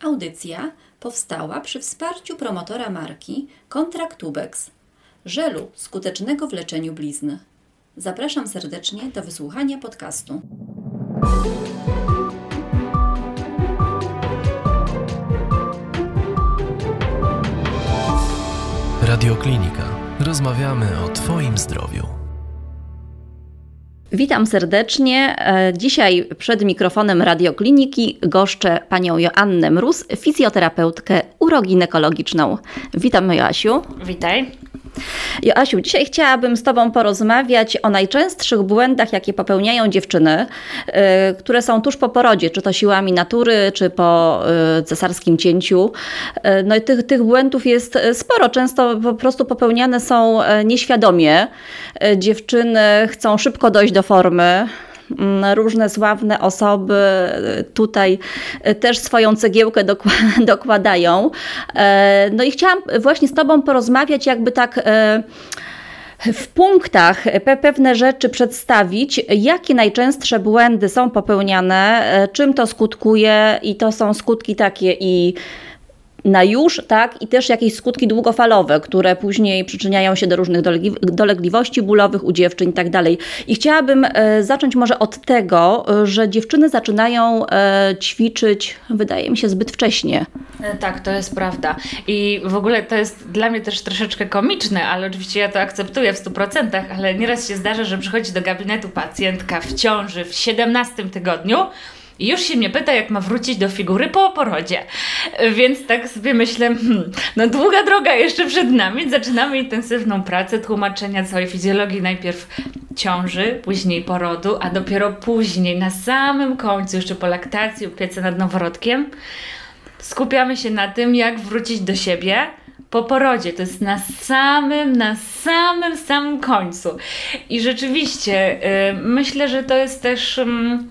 Audycja powstała przy wsparciu promotora marki Kontraktubex, żelu skutecznego w leczeniu blizn. Zapraszam serdecznie do wysłuchania podcastu. Radioklinika. Rozmawiamy o Twoim zdrowiu. Witam serdecznie. E, Dzisiaj przed mikrofonem Radiokliniki goszczę panią Joannę Mróz, fizjoterapeutkę uroginekologiczną. Witam Joasiu. Witaj. Joasiu, dzisiaj chciałabym z Tobą porozmawiać o najczęstszych błędach, jakie popełniają dziewczyny, y, które są tuż po porodzie, czy to siłami natury, czy po y, cesarskim cięciu. Y, No i tych, tych błędów jest sporo. Często po prostu popełniane są nieświadomie. Dziewczyny chcą szybko dojść do formy. Różne sławne osoby tutaj też swoją cegiełkę dokła- dokładają. E, No i chciałam właśnie z Tobą porozmawiać, jakby tak. e, w punktach pe- pewne rzeczy przedstawić, jakie najczęstsze błędy są popełniane, e, czym to skutkuje, i to są skutki takie i na już, tak, i też jakieś skutki długofalowe, które później przyczyniają się do różnych dolegliwości bólowych u dziewczyn i tak dalej. I chciałabym e, zacząć może od tego, e, że dziewczyny zaczynają e, ćwiczyć, wydaje mi się, zbyt wcześnie. Tak, to jest prawda. I w ogóle to jest dla mnie też troszeczkę komiczne, ale oczywiście ja to akceptuję w 100%, ale nieraz się zdarza, że przychodzi do gabinetu pacjentka w ciąży w 17 tygodniu i już się mnie pyta, jak ma wrócić do figury po porodzie. Więc tak sobie myślę, hmm, no długa droga jeszcze przed nami. Zaczynamy intensywną pracę tłumaczenia całej fizjologii najpierw ciąży, później porodu, a dopiero później, na samym końcu, jeszcze po laktacji, opiece nad noworodkiem, skupiamy się na tym, jak wrócić do siebie po porodzie. To jest na samym, na samym, samym końcu. I rzeczywiście y, myślę, że to jest też. ym,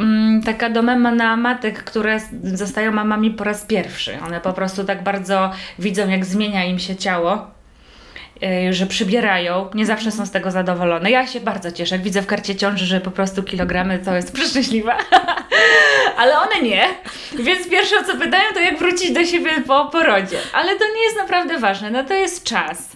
ym, taka domena matek, które zostają mamami po raz pierwszy. One po prostu tak bardzo widzą, jak zmienia im się ciało y, że przybierają, nie zawsze są z tego zadowolone. Ja się bardzo cieszę, jak widzę w karcie ciąży, że po prostu kilogramy to jest przeszczęśliwe, ale one nie. Więc pierwsze o co pytają, to jak wrócić do siebie po porodzie. Ale to nie jest naprawdę ważne, no to jest czas.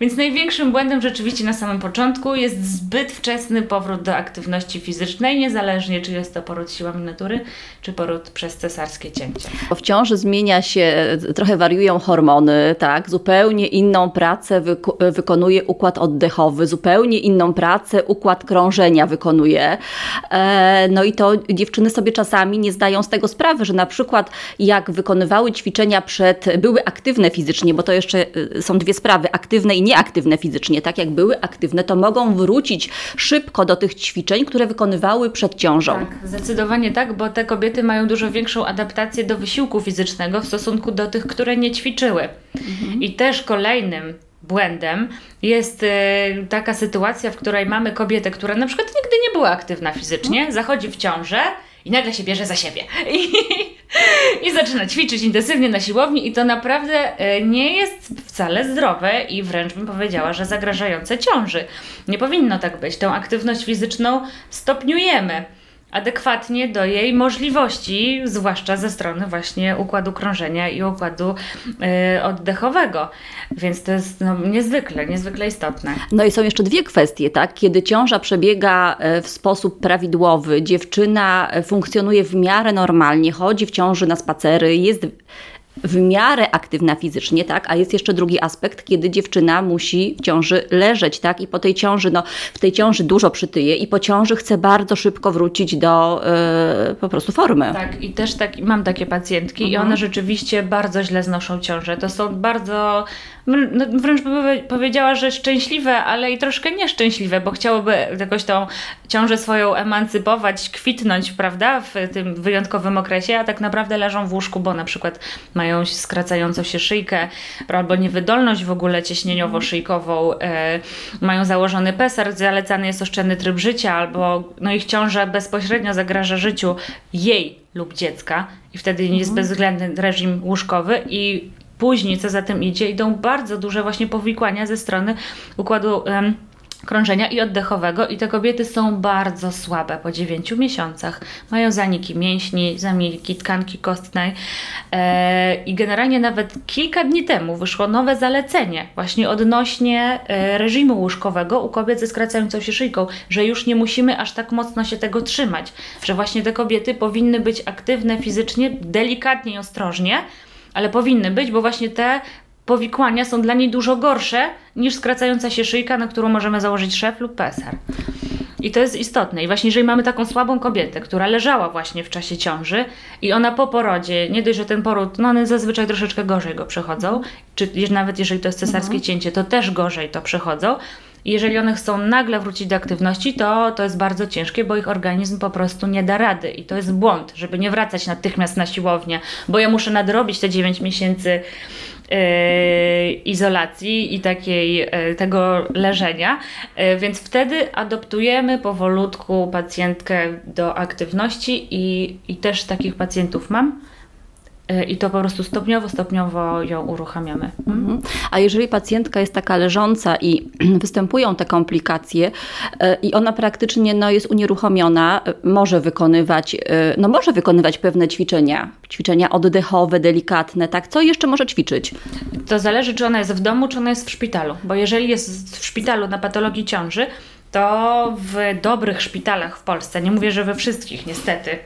Więc największym błędem rzeczywiście na samym początku jest zbyt wczesny powrót do aktywności fizycznej, niezależnie czy jest to poród siłami natury, czy poród przez cesarskie cięcie. Bo zmienia się, trochę wariują hormony, tak? Zupełnie inną pracę wyko- wykonuje układ oddechowy, zupełnie inną pracę układ krążenia wykonuje. E, no i to dziewczyny sobie czasami nie zdają z tego sprawy, że na przykład jak wykonywały ćwiczenia przed, były aktywne fizycznie, bo to jeszcze y, są dwie sprawy, aktywne i nieaktywne fizycznie. Tak jak były aktywne, to mogą wrócić szybko do tych ćwiczeń, które wykonywały przed ciążą. Tak, zdecydowanie tak, bo te kobiety mają dużo większą adaptację do wysiłku fizycznego w stosunku do tych, które nie ćwiczyły. I też kolejnym błędem jest e, taka sytuacja, w której mamy kobietę, która na przykład nigdy nie była aktywna fizycznie, zachodzi w ciążę i nagle się bierze za siebie. I, i zaczyna ćwiczyć intensywnie na siłowni i to naprawdę e, nie jest wcale zdrowe i wręcz bym powiedziała, że zagrażające ciąży. Nie powinno tak być. Tę aktywność fizyczną stopniujemy adekwatnie do jej możliwości, zwłaszcza ze strony właśnie układu krążenia i układu e, oddechowego. Więc to jest no, niezwykle, niezwykle istotne. No i są jeszcze dwie kwestie, tak? Kiedy ciąża przebiega e, w sposób prawidłowy, dziewczyna e, funkcjonuje w miarę normalnie, chodzi w ciąży na spacery, jest w miarę aktywna fizycznie, tak? A jest jeszcze drugi aspekt, kiedy dziewczyna musi w ciąży leżeć, tak? I po tej ciąży, no w tej ciąży dużo przytyje i po ciąży chce bardzo szybko wrócić do e, po prostu formy. Tak, i też tak, mam takie pacjentki i one rzeczywiście bardzo źle znoszą ciążę. To są bardzo, wręcz bym powie- powiedziała, że szczęśliwe, ale i troszkę nieszczęśliwe, bo chciałoby jakoś tą ciążę swoją emancypować, kwitnąć, prawda, w tym wyjątkowym okresie, a tak naprawdę leżą w łóżku, bo na przykład mają skracającą się szyjkę, albo niewydolność w ogóle cieśnieniowo-szyjkową, e, mają założony pesar, zalecany jest oszczędny tryb życia, albo no ich ciąża bezpośrednio zagraża życiu jej lub dziecka i wtedy jest bezwzględny reżim łóżkowy i później, co za tym idzie, idą bardzo duże właśnie powikłania ze strony układu em, krążenia i oddechowego i te kobiety są bardzo słabe po 9 miesiącach. Mają zaniki mięśni, zaniki tkanki kostnej e, i generalnie nawet kilka dni temu wyszło nowe zalecenie właśnie odnośnie e, reżimu łóżkowego u kobiet ze skracającą się szyjką, że już nie musimy aż tak mocno się tego trzymać, że właśnie te kobiety powinny być aktywne fizycznie, delikatnie i ostrożnie, ale powinny być, bo właśnie te powikłania są dla niej dużo gorsze niż skracająca się szyjka, na którą możemy założyć szef lub PSR. I to jest istotne. I właśnie jeżeli mamy taką słabą kobietę, która leżała właśnie w czasie ciąży i ona po porodzie, nie dość, że ten poród, no one zazwyczaj troszeczkę gorzej go przechodzą, czy nawet jeżeli to jest cesarskie Mhm. cięcie, to też gorzej to przechodzą. Jeżeli one chcą nagle wrócić do aktywności, to to jest bardzo ciężkie, bo ich organizm po prostu nie da rady. I to jest błąd, żeby nie wracać natychmiast na siłownię, bo ja muszę nadrobić te 9 miesięcy e, izolacji i takiej e, tego leżenia, E, więc wtedy adoptujemy powolutku pacjentkę do aktywności i, i też takich pacjentów mam. E, I to po prostu stopniowo, stopniowo ją uruchamiamy. Mhm. A jeżeli pacjentka jest taka leżąca i występują te komplikacje e, i ona praktycznie no, jest unieruchomiona, e, może wykonywać, no, może wykonywać pewne ćwiczenia, ćwiczenia oddechowe, delikatne, tak? Co jeszcze może ćwiczyć? To zależy, czy ona jest w domu, czy ona jest w szpitalu. Bo jeżeli jest w szpitalu na patologii ciąży, to w dobrych szpitalach w Polsce, nie mówię, że we wszystkich niestety,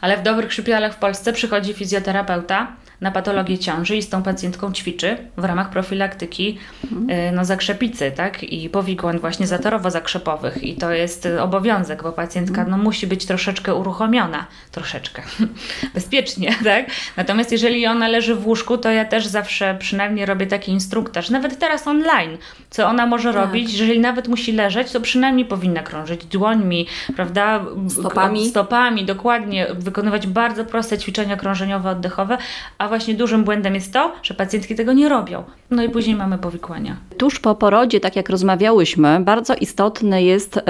ale w dobrych szpitalach w Polsce przychodzi fizjoterapeuta na patologię ciąży i z tą pacjentką ćwiczy w ramach profilaktyki y, no, zakrzepicy, tak? I powikłań właśnie zatorowo-zakrzepowych. I to jest obowiązek, bo pacjentka no, musi być troszeczkę uruchomiona. Troszeczkę. Bezpiecznie, tak? Natomiast jeżeli ona leży w łóżku, to ja też zawsze przynajmniej robię taki instruktaż, nawet teraz online, co ona może robić, jeżeli nawet musi leżeć, to przynajmniej powinna krążyć dłońmi, prawda? Stopami. Stopami, dokładnie. Wykonywać bardzo proste ćwiczenia krążeniowe, oddechowe, a właśnie dużym błędem jest to, że pacjentki tego nie robią. No i później mamy powikłania. Tuż po porodzie, tak jak rozmawiałyśmy, bardzo istotne jest, e,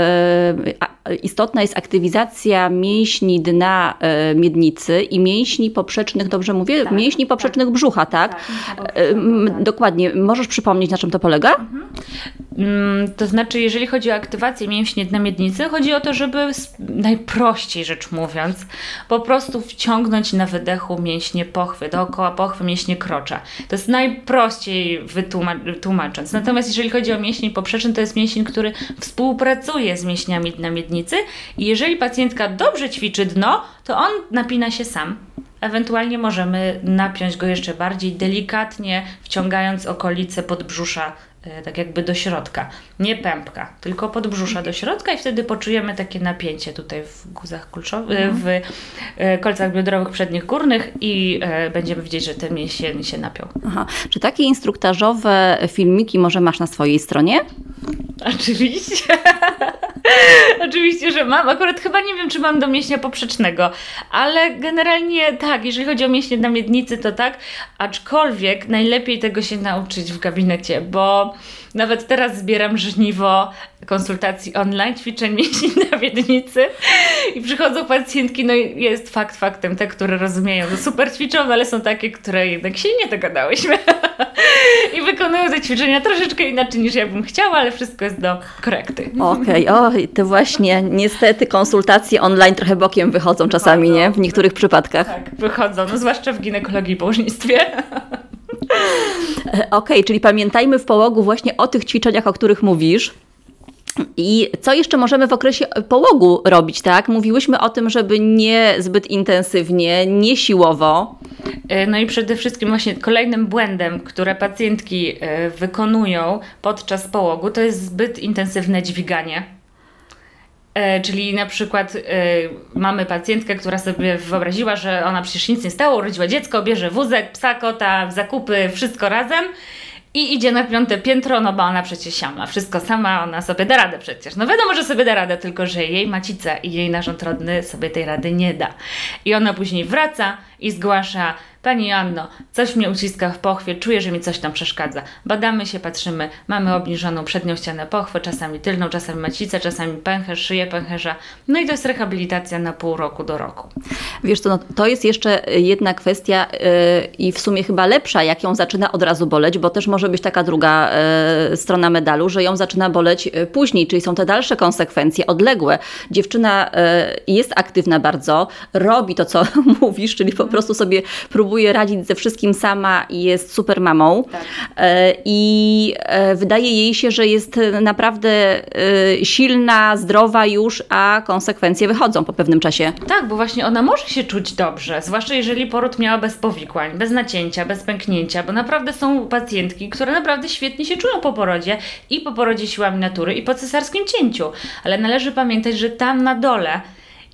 a- istotna jest aktywizacja mięśni dna e, miednicy i mięśni poprzecznych, dobrze mówię? mięśni poprzecznych brzucha, tak? E, m, Dokładnie. Możesz przypomnieć, na czym to polega? Mm, To znaczy, jeżeli chodzi o aktywację mięśni dna miednicy, chodzi o to, żeby najprościej rzecz mówiąc, po prostu wciągnąć na wydechu mięśnie pochwy, dookoła pochwy mięśnie krocza. To jest najprościej wytłuma- tłumacząc. Natomiast jeżeli chodzi o mięsień poprzeczny, to jest mięsień, który współpracuje z mięśniami dna miednicy i jeżeli pacjentka dobrze ćwiczy dno, to on napina się sam. Ewentualnie możemy napiąć go jeszcze bardziej delikatnie, wciągając okolice podbrzusza e, tak jakby do środka. Nie pępka, tylko podbrzusza do środka i wtedy poczujemy takie napięcie tutaj w guzach kulczowych, w e, kolcach biodrowych przednich górnych i e, będziemy widzieć, że ten mięsień się napiął. Aha. Czy takie instruktażowe filmiki może masz na swojej stronie? Oczywiście. Oczywiście, że mam. Akurat chyba nie wiem, czy mam do mięśnia poprzecznego, ale generalnie tak, jeżeli chodzi o mięśnie na miednicy, to tak. Aczkolwiek najlepiej tego się nauczyć w gabinecie, bo nawet teraz zbieram żniwo konsultacji online, ćwiczeń mięśni na miednicy i przychodzą pacjentki, no i jest fakt faktem, te, które rozumieją, to super ćwiczą, no ale są takie, które jednak się nie dogadałyśmy i wykonują te ćwiczenia troszeczkę inaczej niż ja bym chciała, ale wszystko jest do korekty. Okej, oj, to właśnie niestety konsultacje online trochę bokiem wychodzą czasami, nie? W niektórych przypadkach. Tak, wychodzą, no zwłaszcza w ginekologii i położnictwie. Okej, czyli pamiętajmy w połogu właśnie o tych ćwiczeniach, o których mówisz. I co jeszcze możemy w okresie połogu robić, tak? Mówiłyśmy o tym, żeby nie zbyt intensywnie, nie siłowo. E, No i przede wszystkim właśnie kolejnym błędem, które pacjentki e, wykonują podczas połogu, to jest zbyt intensywne dźwiganie. E, Czyli na przykład e, mamy pacjentkę, która sobie wyobraziła, że ona przecież nic nie stało, urodziła dziecko, bierze wózek, psa, kota, zakupy, wszystko razem i idzie na piąte piętro, no bo ona przecież sama, wszystko sama, ona sobie da radę przecież. No wiadomo, że sobie da radę, tylko że jej macica i jej narząd rodny sobie tej rady nie da. I ona później wraca i zgłasza Pani Anno, coś mnie uciska w pochwie, czuję, że mi coś tam przeszkadza. Badamy się, patrzymy, mamy obniżoną przednią ścianę pochwy, czasami tylną, czasami macicę, czasami pęcherz, szyję pęcherza. No i to jest rehabilitacja na pół roku do roku. Wiesz co, no, to jest jeszcze jedna kwestia yy, i w sumie chyba lepsza, jak ją zaczyna od razu boleć, bo też może być taka druga yy, strona medalu, że ją zaczyna boleć yy, później, czyli są te dalsze konsekwencje, odległe. Dziewczyna yy, jest aktywna bardzo, robi to, co mówisz, czyli po prostu sobie próbuje radzić ze wszystkim sama i jest super mamą. Tak. Yy, I yy, wydaje jej się, że jest naprawdę yy, silna, zdrowa już, a konsekwencje wychodzą po pewnym czasie. Tak, bo właśnie ona może się czuć dobrze, zwłaszcza jeżeli poród miała bez powikłań, bez nacięcia, bez pęknięcia, bo naprawdę są pacjentki, które naprawdę świetnie się czują po porodzie i po porodzie siłami natury i po cesarskim cięciu. Ale należy pamiętać, że tam na dole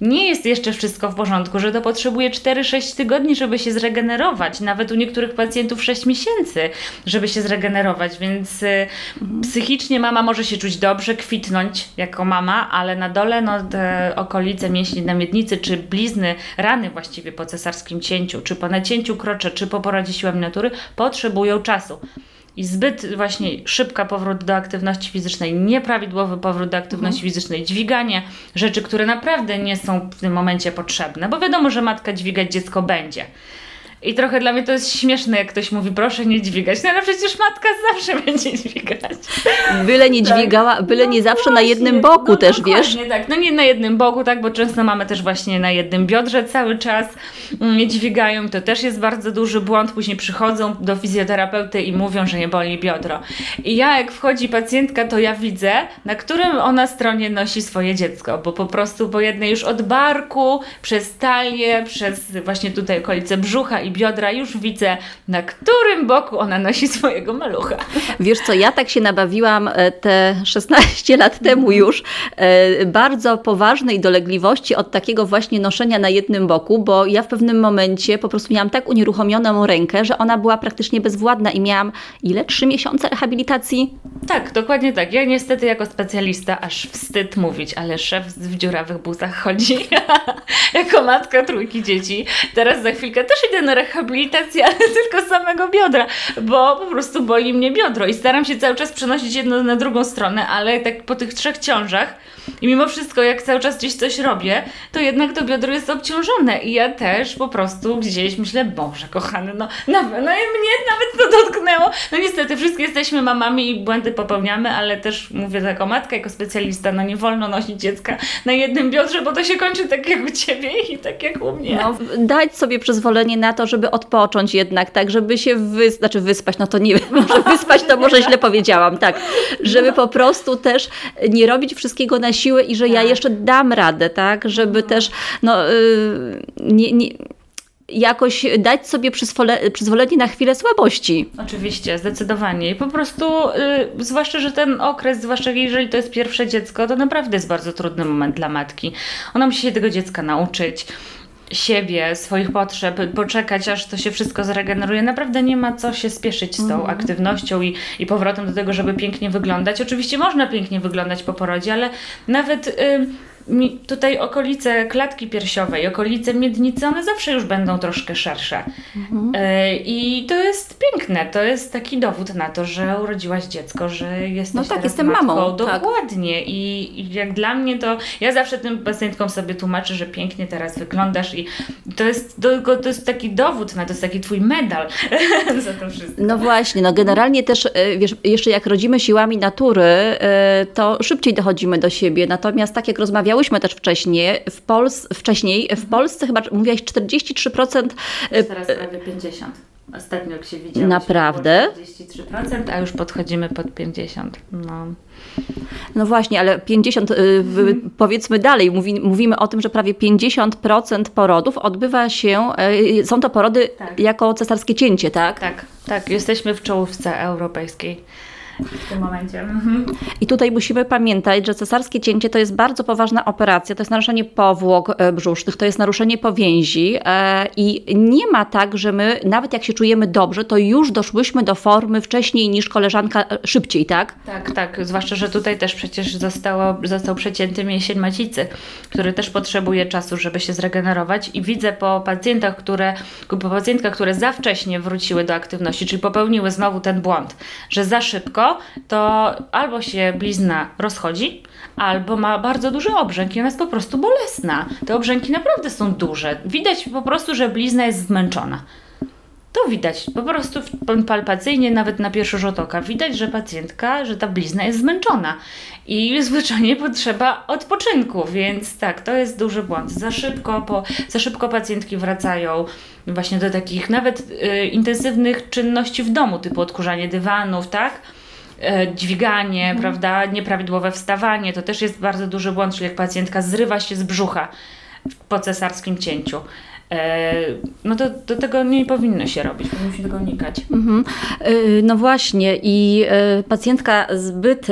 nie jest jeszcze wszystko w porządku, że to potrzebuje 4-6 tygodni, żeby się zregenerować. Nawet u niektórych pacjentów 6 miesięcy, żeby się zregenerować, więc y, psychicznie mama może się czuć dobrze, kwitnąć jako mama, ale na dole no, okolice mięśni na miednicy, czy blizny, rany właściwie po cesarskim cięciu, czy po nacięciu krocze, czy po porodzie siłami natury potrzebują czasu. I zbyt właśnie szybka powrót do aktywności fizycznej, nieprawidłowy powrót do aktywności fizycznej, dźwiganie rzeczy, które naprawdę nie są w tym momencie potrzebne, bo wiadomo, że matka dźwigać dziecko będzie. I trochę dla mnie to jest śmieszne, jak ktoś mówi, proszę nie dźwigać. No ale przecież matka zawsze będzie dźwigać. Byle nie dźwigała, byle nie zawsze na jednym Tak. No boku właśnie, też, no wiesz? Tak, no nie na jednym boku, tak, bo często mamy też właśnie na jednym biodrze cały czas mm, nie dźwigają. To też jest bardzo duży błąd. Później przychodzą do fizjoterapeuty i mówią, że nie boli biodro. I ja, jak wchodzi pacjentka, to ja widzę, na którym ona stronie nosi swoje dziecko, bo po prostu po jednej już od barku, przez talię, przez właśnie tutaj okolice brzucha i biodra już widzę, na którym boku ona nosi swojego malucha. Wiesz co, ja tak się nabawiłam e, te 16 lat temu już e, bardzo poważnej dolegliwości od takiego właśnie noszenia na jednym boku, bo ja w pewnym momencie po prostu miałam tak unieruchomioną rękę, że ona była praktycznie bezwładna i miałam ile? Trzy miesiące rehabilitacji? Tak, dokładnie tak. Ja niestety jako specjalista aż wstyd mówić, ale szef w dziurawych butach chodzi jako matka trójki dzieci. Teraz za chwilkę też idę na rehabilitację, ale tylko samego biodra, bo po prostu boli mnie biodro i staram się cały czas przenosić jedno na drugą stronę, ale tak po tych trzech ciążach i mimo wszystko jak cały czas gdzieś coś robię, to jednak to biodro jest obciążone i ja też po prostu gdzieś myślę, Boże kochany, no, no, no i mnie nawet to dotknęło. No niestety wszystkie jesteśmy mamami i błędy popełniamy, ale też mówię jako matka, jako specjalista, no nie wolno nosić dziecka na jednym biodrze, bo to się kończy tak jak u Ciebie i tak jak u mnie. No, dać sobie przyzwolenie na to, żeby odpocząć jednak, tak, żeby się wys znaczy wyspać, no to nie może wyspać to może źle powiedziałam, tak, żeby po prostu też nie robić wszystkiego na siłę i że ja Tak. jeszcze dam radę, tak, żeby też no, y, nie, nie, jakoś dać sobie przyzwole, przyzwolenie na chwilę słabości. Oczywiście, zdecydowanie. I po prostu, y, zwłaszcza, że ten okres, zwłaszcza jeżeli to jest pierwsze dziecko, to naprawdę jest bardzo trudny moment dla matki. Ona musi się tego dziecka nauczyć. Siebie, swoich potrzeb, poczekać aż to się wszystko zregeneruje. Naprawdę nie ma co się spieszyć z tą aktywnością i, i powrotem do tego, żeby pięknie wyglądać. Oczywiście można pięknie wyglądać po porodzie, ale nawet y, tutaj okolice klatki piersiowej, okolice miednicy, one zawsze już będą troszkę szersze. E, I to jest piękne. To jest taki dowód na to, że urodziłaś dziecko, że jesteś No tak, jestem matką. mamą, tak. Dokładnie. I, I jak dla mnie to, ja zawsze tym pacjentkom sobie tłumaczę, że pięknie teraz wyglądasz i to jest, to, to jest taki dowód na to, jest taki twój medal za to wszystko. No właśnie, no generalnie też, e, wiesz, jeszcze jak rodzimy siłami natury, e, to szybciej dochodzimy do siebie. Natomiast tak jak rozmawiałyśmy też wcześniej, w, Pols wcześniej, w Polsce chyba mówiłaś 43% e, Teraz prawie 50. Ostatnio jak się widziało. Naprawdę? 43%, a już podchodzimy pod 50. No. No właśnie, ale 50, y, w- powiedzmy dalej, mówi, mówimy o tym, że prawie 50% porodów odbywa się, y, są to porody Tak. jako cesarskie cięcie, tak? Tak, tak, jesteśmy w czołówce europejskiej. W tym momencie. Mhm. I tutaj musimy pamiętać, że cesarskie cięcie to jest bardzo poważna operacja, to jest naruszenie powłok e, brzusznych, to jest naruszenie powięzi e, i nie ma tak, że my nawet jak się czujemy dobrze, to już doszłyśmy do formy wcześniej niż koleżanka e, szybciej, tak? Tak, tak. Zwłaszcza, że tutaj też przecież zostało, został przecięty mięsień macicy, który też potrzebuje czasu, żeby się zregenerować. I widzę po pacjentach, które, po pacjentkach, które za wcześnie wróciły do aktywności, czyli popełniły znowu ten błąd, że za szybko, to albo się blizna rozchodzi, albo ma bardzo duży obrzęk i ona jest po prostu bolesna. Te obrzęki naprawdę są duże. Widać po prostu, że blizna jest zmęczona. To widać, po prostu palpacyjnie, nawet na pierwszy rzut oka, widać, że pacjentka, że ta blizna jest zmęczona i zwyczajnie potrzeba odpoczynku, więc tak, to jest duży błąd. Za szybko, po, za szybko pacjentki wracają właśnie do takich nawet y, intensywnych czynności w domu, typu odkurzanie dywanów, tak? E, dźwiganie, prawda, nieprawidłowe wstawanie, to też jest bardzo duży błąd, czyli jak pacjentka zrywa się z brzucha po cesarskim cięciu. E, No to do tego nie powinno się robić, powinno się tego unikać. Mhm. Y, No właśnie i y, pacjentka zbyt,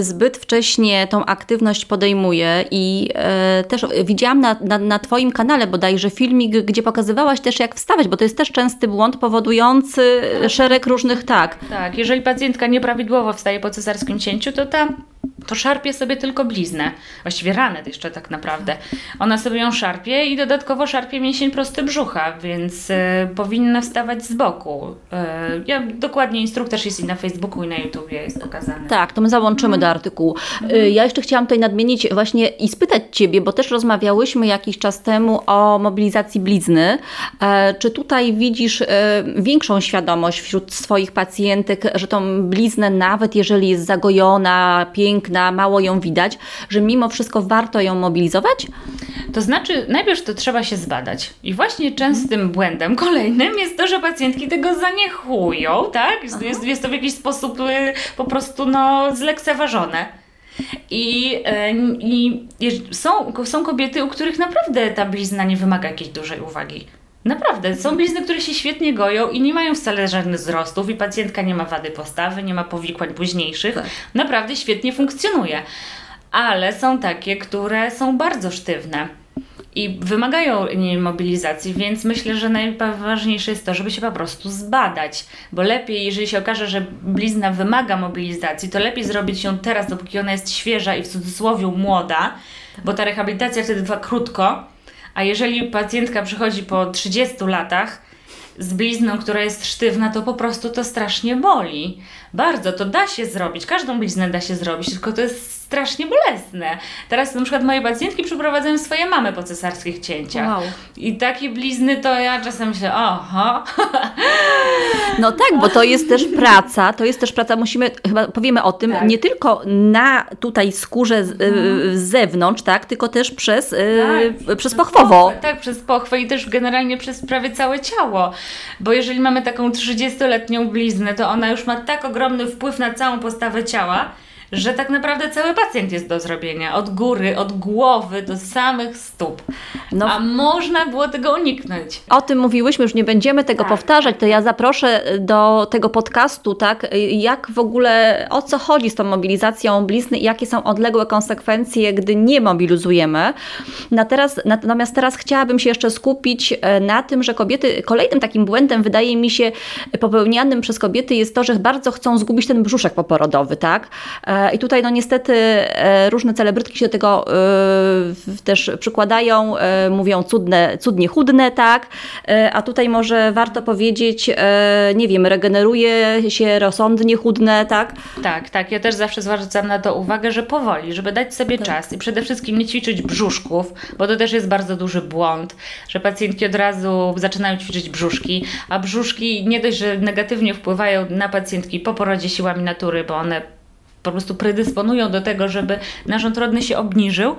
zbyt wcześnie tą aktywność podejmuje i też widziałam na, na, na Twoim kanale bodajże filmik, gdzie pokazywałaś też jak wstawać, bo to jest też częsty błąd powodujący szereg różnych tak. Tak, jeżeli pacjentka nieprawidłowo wstaje po cesarskim cięciu, to ta to szarpie sobie tylko bliznę, właściwie ranę jeszcze tak naprawdę. Ona sobie ją szarpie i dodatkowo szarpie mięsień prosty brzucha, więc e, powinna wstawać z boku. E, ja dokładnie instruktaż jest i na Facebooku i na YouTubie jest pokazany. Tak, to my załączymy do artykułu. Y, Ja jeszcze chciałam tutaj nadmienić właśnie i spytać Ciebie, bo też rozmawiałyśmy jakiś czas temu o mobilizacji blizny. E, Czy tutaj widzisz e, większą świadomość wśród swoich pacjentek, że tą bliznę, nawet jeżeli jest zagojona, piękna, mało ją widać, że mimo wszystko warto ją mobilizować? To znaczy, najpierw to trzeba się zbadać. I właśnie częstym błędem kolejnym jest to, że pacjentki tego zaniechują, tak? Jest, jest, jest to w jakiś sposób y, po prostu no, zlekceważone. I, e, i są, są kobiety, u których naprawdę ta blizna nie wymaga jakiejś dużej uwagi. Naprawdę, są blizny, które się świetnie goją i nie mają wcale żadnych wzrostów i pacjentka nie ma wady postawy, nie ma powikłań późniejszych. Tak. Naprawdę świetnie funkcjonuje. Ale są takie, które są bardzo sztywne i wymagają mobilizacji, więc myślę, że najważniejsze jest to, żeby się po prostu zbadać, bo lepiej, jeżeli się okaże, że blizna wymaga mobilizacji, to lepiej zrobić ją teraz, dopóki ona jest świeża i w cudzysłowie młoda, bo ta rehabilitacja wtedy trwa krótko, a jeżeli pacjentka przychodzi po 30 latach z blizną, która jest sztywna, to po prostu to strasznie boli. Bardzo, to da się zrobić, każdą bliznę da się zrobić, tylko to jest strasznie bolesne. Teraz na przykład moje pacjentki przyprowadzają swoje mamy po cesarskich cięciach. Wow. I takie blizny to ja czasem myślę, oho, No tak, bo to jest też praca, to jest też praca, musimy, chyba powiemy o tym, Tak. nie tylko na tutaj skórze z, y, z zewnątrz, tak, tylko też przez, y, Tak, przez pochwowo. Tak, przez pochwę i też generalnie przez prawie całe ciało. Bo jeżeli mamy taką 30-letnią bliznę, to ona już ma tak ogromny wpływ na całą postawę ciała, że tak naprawdę cały pacjent jest do zrobienia. Od góry, od głowy do samych stóp. No. A można było tego uniknąć. O tym mówiłyśmy, już nie będziemy tego Tak, powtarzać, to ja zaproszę do tego podcastu, tak, jak w ogóle, o co chodzi z tą mobilizacją blizny i jakie są odległe konsekwencje, gdy nie mobilizujemy. Na teraz, natomiast teraz chciałabym się jeszcze skupić e, na tym, że kobiety, kolejnym takim błędem wydaje mi się popełnianym przez kobiety jest to, że bardzo chcą zgubić ten brzuszek poporodowy, tak? E, I tutaj no niestety e, różne celebrytki się do tego e, też przykładają, mówią cudne, cudnie chudne, tak? A tutaj może warto powiedzieć, nie wiem, regeneruje się rozsądnie chudne, tak? Tak, tak. Ja też zawsze zwracam na to uwagę, że powoli, żeby dać sobie czas i przede wszystkim nie ćwiczyć brzuszków, bo to też jest bardzo duży błąd, że pacjentki od razu zaczynają ćwiczyć brzuszki, a brzuszki nie dość, że negatywnie wpływają na pacjentki po porodzie siłami natury, bo one po prostu predysponują do tego, żeby narząd rodny się obniżył.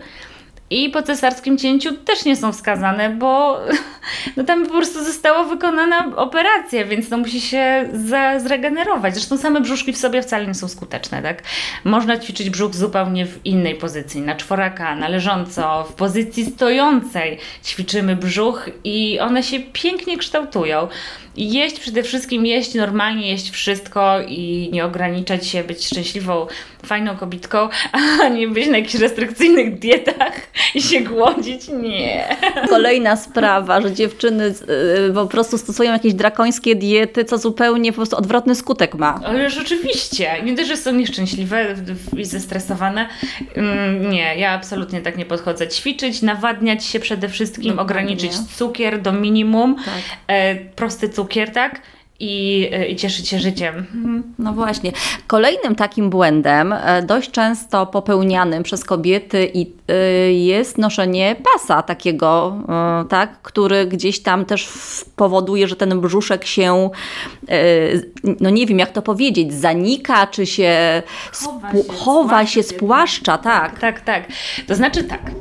I po cesarskim cięciu też nie są wskazane, bo no tam po prostu została wykonana operacja, więc to musi się za, zregenerować. Zresztą same brzuszki w sobie wcale nie są skuteczne, tak? Można ćwiczyć brzuch zupełnie w innej pozycji, na czworaka, na leżąco, w pozycji stojącej ćwiczymy brzuch i one się pięknie kształtują. Jeść przede wszystkim, jeść normalnie, jeść wszystko i nie ograniczać się, być szczęśliwą, fajną kobitką, a nie być na jakichś restrykcyjnych dietach i się głodzić. Nie. Kolejna sprawa, że dziewczyny y, po prostu stosują jakieś drakońskie diety, co zupełnie po prostu odwrotny skutek ma. Ale rzeczywiście, nie dość, że są nieszczęśliwe i zestresowane. Mm, Nie, ja absolutnie tak nie podchodzę. Ćwiczyć, nawadniać się przede wszystkim, Dokładnie. ograniczyć cukier do minimum, Tak. e, prosty cukier, tak? I, e, I cieszyć się życiem. No właśnie. Kolejnym takim błędem, e, dość często popełnianym przez kobiety i y, jest noszenie pasa takiego, e, tak, który gdzieś tam też powoduje, że ten brzuszek się, e, no nie wiem jak to powiedzieć, zanika, czy się Chowa się, chowa się. spłaszcza, tak. Tak, tak. To znaczy tak.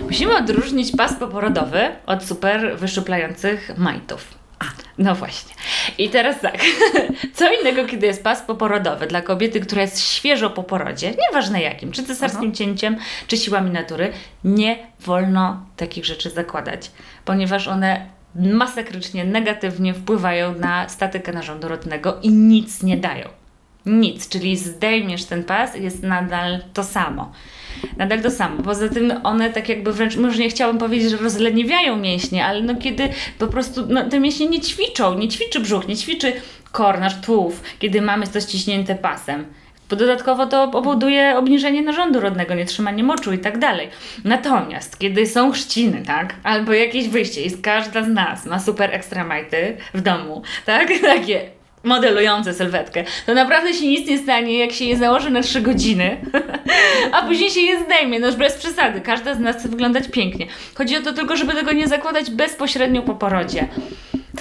Musimy odróżnić pas poporodowy od super wyszuplających majtów. A, no właśnie. I teraz tak. Co innego, kiedy jest pas poporodowy dla kobiety, która jest świeżo po porodzie, nieważne jakim, czy cesarskim cięciem, czy siłami natury, nie wolno takich rzeczy zakładać, ponieważ one masakrycznie negatywnie wpływają na statykę narządu rodnego i nic nie dają. Nic, czyli zdejmiesz ten pas, jest nadal to samo. Nadal to samo. Poza tym one tak jakby wręcz, może nie chciałabym powiedzieć, że rozleniwiają mięśnie, ale no kiedy po prostu no, te mięśnie nie ćwiczą, nie ćwiczy brzuch, nie ćwiczy kor, nasz tułów, kiedy mamy to ściśnięte pasem. Bo Dodatkowo to powoduje obniżenie narządu rodnego, nietrzymanie moczu i tak dalej. Natomiast, kiedy są chrzciny, tak, albo jakieś wyjście i każda z nas ma super ekstremajty w domu, tak, takie modelujące sylwetkę, to naprawdę się nic nie stanie, jak się je założy na 3 godziny, a później się je zdejmie, no już bez przesady. Każda z nas chce wyglądać pięknie. Chodzi o to tylko, żeby tego nie zakładać bezpośrednio po porodzie.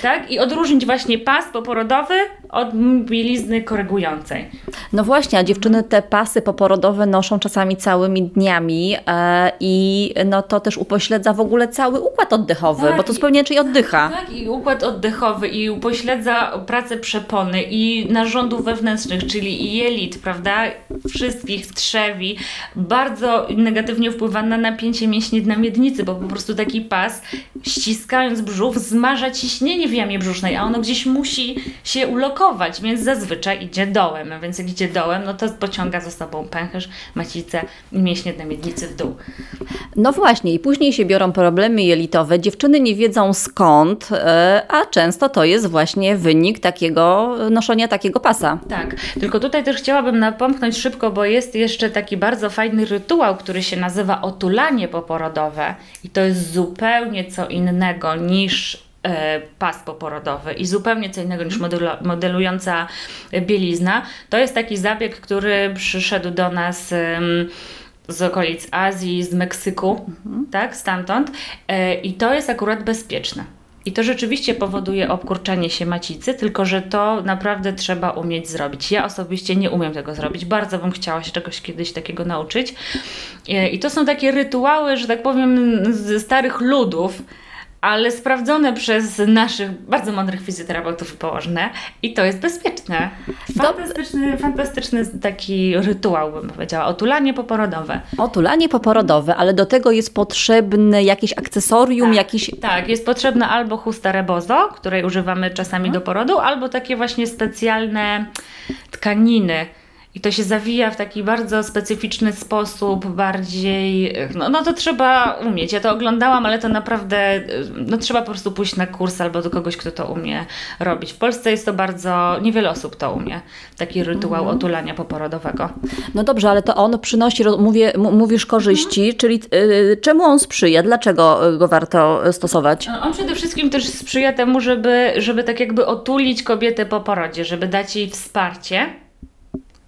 Tak? I odróżnić właśnie pas poporodowy od bielizny korygującej. No właśnie, a dziewczyny te pasy poporodowe noszą czasami całymi dniami e, i no to też upośledza w ogóle cały układ oddechowy, Tak, bo to i- zupełnie inaczej oddycha. Tak, i układ oddechowy, i upośledza pracę przepony, i narządów wewnętrznych, czyli i jelit, prawda, wszystkich trzewi. Bardzo negatywnie wpływa na napięcie mięśni dna miednicy, bo po prostu taki pas, ściskając brzuch, zmaża ciśnienie w jamie brzusznej, a ono gdzieś musi się ulokować, więc zazwyczaj idzie dołem. A więc jak idzie dołem, no to pociąga za sobą pęcherz, macicę i mięśnie dna miednicy w dół. No właśnie, i później się biorą problemy jelitowe. Dziewczyny nie wiedzą skąd, e, a często to jest właśnie wynik takiego noszenia takiego pasa. Tak, tylko tutaj też chciałabym napomknąć szybko, bo jest jeszcze taki bardzo fajny rytuał, który się nazywa otulanie poporodowe i to jest zupełnie co innego niż e, pas poporodowy i zupełnie co innego niż modelu- modelująca bielizna. To jest taki zabieg, który przyszedł do nas z okolic Azji, z Meksyku, tak, stamtąd e, i to jest akurat bezpieczne. I to rzeczywiście powoduje obkurczanie się macicy, tylko że to naprawdę trzeba umieć zrobić. Ja osobiście nie umiem tego zrobić. Bardzo bym chciała się czegoś kiedyś takiego nauczyć. E, I to są takie rytuały, że tak powiem, ze starych ludów, ale sprawdzone przez naszych bardzo mądrych fizjoterapeutów i położne. I to jest bezpieczne. Fantastyczny, fantastyczny taki rytuał, bym powiedziała. Otulanie poporodowe. Otulanie poporodowe, ale do tego jest potrzebne jakieś akcesorium, jakiś... Tak, jest potrzebna albo chusta rebozo, której używamy czasami do porodu, albo takie właśnie specjalne tkaniny. I to się zawija w taki bardzo specyficzny sposób, bardziej. No, no to trzeba umieć. Ja to oglądałam, ale to naprawdę. No trzeba po prostu pójść na kurs albo do kogoś, kto to umie robić. W Polsce jest to bardzo. Niewiele osób to umie. Taki rytuał otulania poporodowego. No dobrze, ale to on przynosi, mówię, mówisz korzyści, czyli y, czemu on sprzyja? Dlaczego y, go warto stosować? On przede wszystkim też sprzyja temu, żeby, żeby tak jakby otulić kobietę po porodzie, żeby dać jej wsparcie.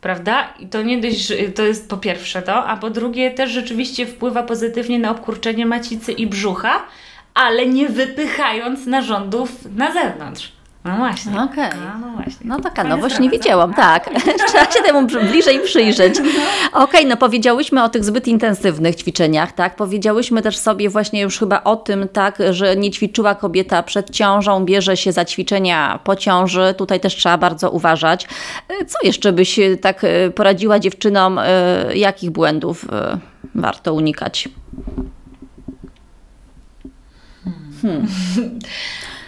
Prawda? I to nie dość, to jest po pierwsze to, a po drugie też rzeczywiście wpływa pozytywnie na obkurczenie macicy i brzucha, ale nie wypychając narządów na zewnątrz. No właśnie. Okej. No, no właśnie. No taka Fajna nowość nie widziałam, tak. Trzeba się temu bliżej przyjrzeć. Okej, no powiedziałyśmy o tych zbyt intensywnych ćwiczeniach, tak? Powiedziałyśmy też sobie właśnie już chyba o tym, tak, że nie ćwiczyła kobieta przed ciążą, bierze się za ćwiczenia po ciąży. Tutaj też trzeba bardzo uważać. E, Co jeszcze byś e, tak e, poradziła dziewczynom, jakich błędów warto unikać?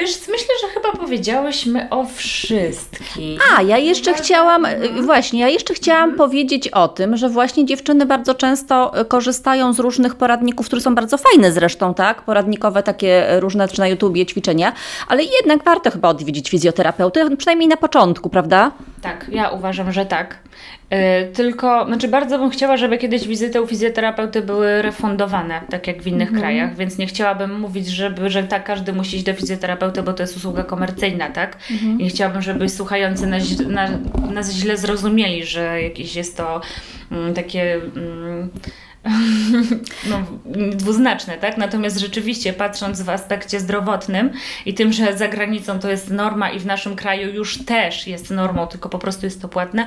Wiesz, myślę, że chyba powiedziałyśmy o wszystkich. A, ja jeszcze chciałam, y, właśnie, ja jeszcze chciałam powiedzieć o tym, że właśnie dziewczyny bardzo często y, korzystają z różnych poradników, które są bardzo fajne zresztą, tak? Poradnikowe takie y, różne, czy na YouTubie ćwiczenia, ale jednak warto chyba odwiedzić fizjoterapeutę, przynajmniej na początku, prawda? Tak, ja uważam, że tak. Yy, tylko, znaczy bardzo bym chciała, żeby kiedyś wizyty u fizjoterapeuty były refundowane, tak jak w innych krajach, więc nie chciałabym mówić, żeby, że tak każdy musi iść do fizjoterapeuty, bo to jest usługa komercyjna, tak? I nie chciałabym, żeby słuchający nas, na, nas źle zrozumieli, że jakieś jest to mm, takie... No, dwuznaczne, tak? Natomiast rzeczywiście patrząc w aspekcie zdrowotnym i tym, że za granicą to jest norma i w naszym kraju już też jest normą, tylko po prostu jest to płatne,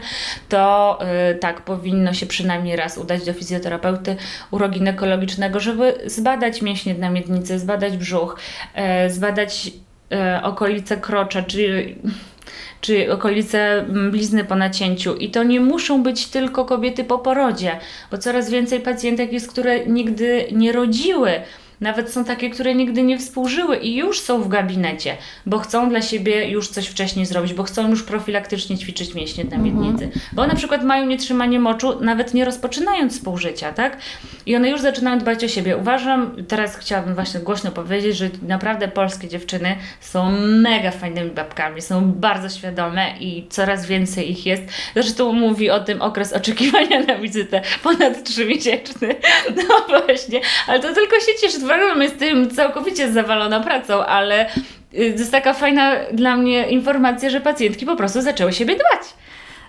to y, tak, powinno się przynajmniej raz udać do fizjoterapeuty uroginekologicznego, żeby zbadać mięśnie na miednicy, zbadać brzuch, e, zbadać e, okolice krocza, czy czy okolice mm, blizny po nacięciu. I to nie muszą być tylko kobiety po porodzie, bo coraz więcej pacjentek jest, które nigdy nie rodziły. Nawet są takie, które nigdy nie współżyły i już są w gabinecie, bo chcą dla siebie już coś wcześniej zrobić, bo chcą już profilaktycznie ćwiczyć mięśnie na miednicy. Bo na przykład mają nietrzymanie moczu, nawet nie rozpoczynając współżycia, tak? I one już zaczynają dbać o siebie. Uważam, teraz chciałabym właśnie głośno powiedzieć, że naprawdę polskie dziewczyny są mega fajnymi babkami, są bardzo świadome i coraz więcej ich jest. Zresztą mówi o tym okres oczekiwania na wizytę ponad trzymiesięczny. No właśnie, ale to tylko się cieszy. Program jest tym całkowicie zawalona pracą, ale y, to jest taka fajna dla mnie informacja, że pacjentki po prostu zaczęły siebie dbać.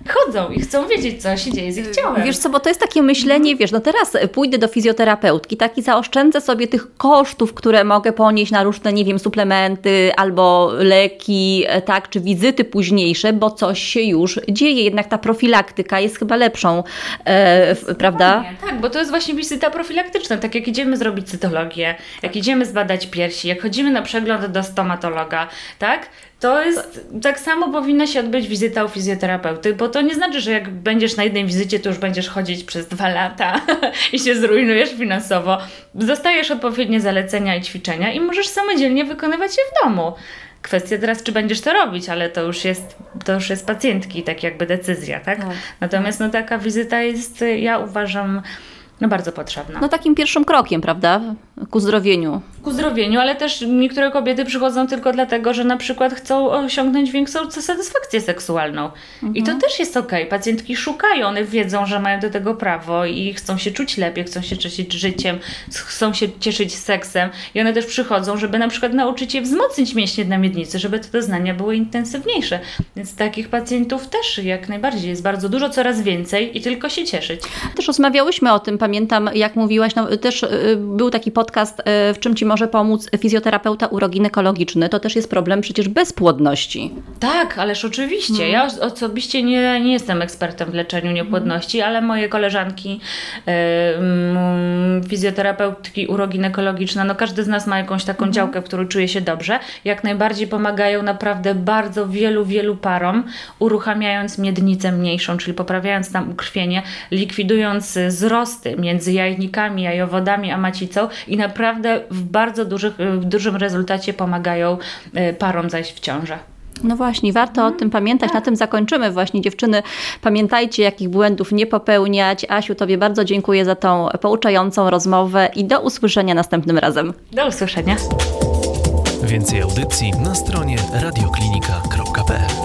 Chodzą i chcą wiedzieć, co się dzieje z ich ciałem. Wiesz co, bo to jest takie myślenie, wiesz, no teraz pójdę do fizjoterapeutki, tak i zaoszczędzę sobie tych kosztów, które mogę ponieść na różne, nie wiem, suplementy albo leki, e, tak, czy wizyty późniejsze, bo coś się już dzieje. Jednak ta profilaktyka jest chyba lepszą, e, prawda? Tak, bo to jest właśnie wizyta profilaktyczna. Tak jak idziemy zrobić cytologię, jak idziemy zbadać piersi, jak chodzimy na przegląd do stomatologa, tak? To jest, tak samo powinna się odbyć wizyta u fizjoterapeuty, bo to nie znaczy, że jak będziesz na jednej wizycie, to już będziesz chodzić przez dwa lata i się zrujnujesz finansowo. Dostajesz odpowiednie zalecenia i ćwiczenia i możesz samodzielnie wykonywać je w domu. Kwestia teraz, czy będziesz to robić, ale to już jest, to już jest pacjentki, tak jakby decyzja, tak? Tak. Natomiast no, taka wizyta jest, ja uważam, no, bardzo potrzebna. No takim pierwszym krokiem, prawda, ku zdrowieniu. Ku zdrowieniu, ale też niektóre kobiety przychodzą tylko dlatego, że na przykład chcą osiągnąć większą satysfakcję seksualną. I to też jest okej. Pacjentki szukają, one wiedzą, że mają do tego prawo i chcą się czuć lepiej, chcą się cieszyć życiem, chcą się cieszyć seksem. I one też przychodzą, żeby na przykład nauczyć je wzmocnić mięśnie na miednicy, żeby te doznania były intensywniejsze. Więc takich pacjentów też jak najbardziej jest bardzo dużo, coraz więcej i tylko się cieszyć. Też rozmawiałyśmy o tym, pamiętam, jak mówiłaś, no, też y, był taki podcast, y, w czym ci może pomóc fizjoterapeuta uroginekologiczny. To też jest problem przecież bezpłodności. Tak, ależ oczywiście. Ja os- osobiście nie, nie jestem ekspertem w leczeniu niepłodności, ale moje koleżanki, e, fizjoterapeutki uroginekologiczne, no każdy z nas ma jakąś taką działkę, w której czuje się dobrze. Jak najbardziej pomagają naprawdę bardzo wielu, wielu parom, uruchamiając miednicę mniejszą, czyli poprawiając tam ukrwienie, likwidując e, wzrosty między jajnikami, jajowodami a macicą i naprawdę w bardzo dużych, w dużym rezultacie pomagają e, parom zajść w ciążę. No właśnie, warto o tym pamiętać. Na tym zakończymy właśnie. Dziewczyny, pamiętajcie, jakich błędów nie popełniać. Asiu, Tobie bardzo dziękuję za tą pouczającą rozmowę i do usłyszenia następnym razem. Do usłyszenia. Więcej audycji na stronie radioklinika.pl